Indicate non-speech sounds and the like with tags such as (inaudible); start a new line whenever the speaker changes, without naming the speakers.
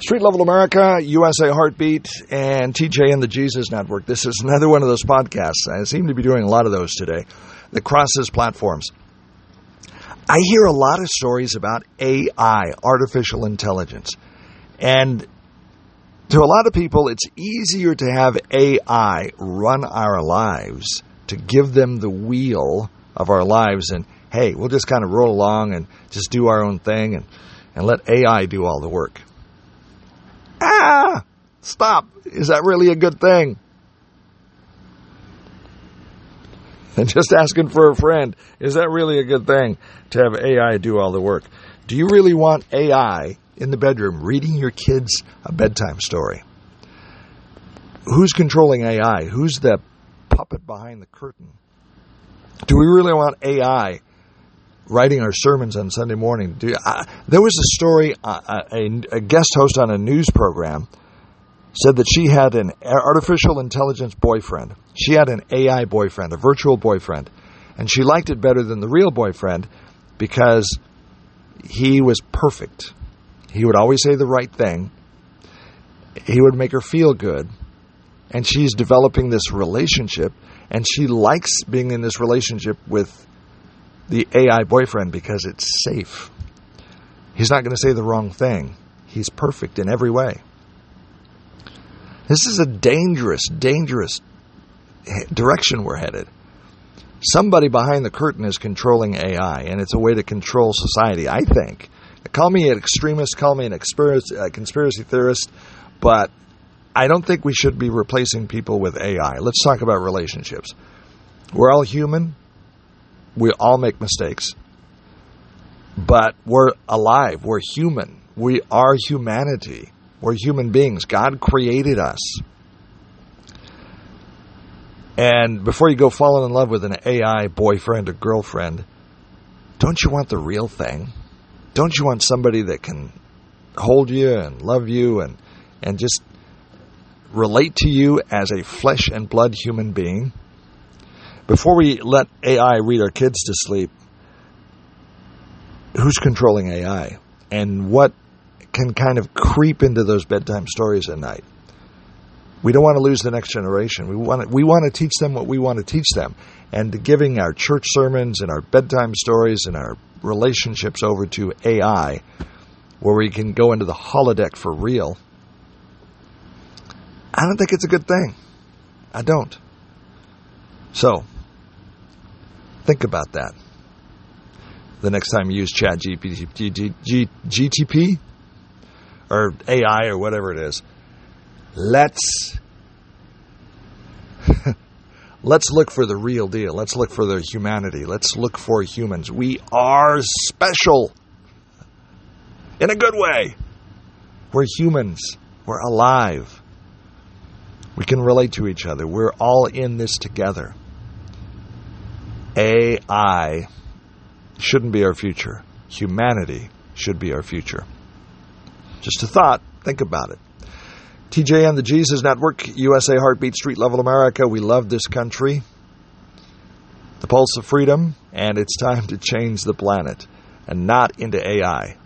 Street Level America, USA Heartbeat, and TJ and the Jesus Network. This is another one of those podcasts. I seem to be doing a lot of those today that crosses platforms. I hear a lot of stories about AI, artificial intelligence. And to a lot of people, it's easier to have AI run our lives, to give them the wheel of our lives. And hey, we'll just kind of roll along and just do our own thing and, and let AI do all the work. Ah! Stop! Is that really a good thing? And (laughs) just asking for a friend, is that really a good thing to have AI do all the work? Do you really want AI in the bedroom reading your kids a bedtime story? Who's controlling AI? Who's the puppet behind the curtain? Do we really want AI writing our sermons on Sunday morning. Do, uh, there was a story, uh, a, a, guest host on a news program said that she had an artificial intelligence boyfriend. She had an AI boyfriend, a virtual boyfriend, and she liked it better than the real boyfriend because he was perfect. He would always say the right thing. He would make her feel good. And she's developing this relationship, and she likes being in this relationship with the AI boyfriend because it's safe. He's not going to say the wrong thing. He's perfect in every way. This is a dangerous, dangerous direction we're headed. Somebody behind the curtain is controlling AI, and it's a way to control society, I think. Call me an extremist, call me an conspiracy theorist, but I don't think we should be replacing people with AI. Let's talk about relationships. We're all human. We all make mistakes. But we're alive. We're human. We are humanity. We're human beings. God created us. And before you go falling in love with an AI boyfriend or girlfriend, don't you want the real thing? Don't you want somebody that can hold you and love you and, and just relate to you as a flesh and blood human being? Before we let AI read our kids to sleep, who's controlling AI? And what can kind of creep into those bedtime stories at night? We don't want to lose the next generation. We want to, we want to teach them what we want to teach them. And giving our church sermons and our bedtime stories and our relationships over to AI, where we can go into the holodeck for real, I don't think it's a good thing. I don't. So, Think about that. The next time you use ChatGPT GTP or AI or whatever it is, let's (laughs) let's look for the real deal. Let's look for the humanity. Let's look for humans. We are special in a good way. We're humans. We're alive. We can relate to each other. We're all in this together. AI shouldn't be our future. Humanity should be our future. Just a thought. Think about it. TJ and the Jesus Network, USA Heartbeat, Street Level America. We love this country. The pulse of freedom, and it's time to change the planet and not into AI.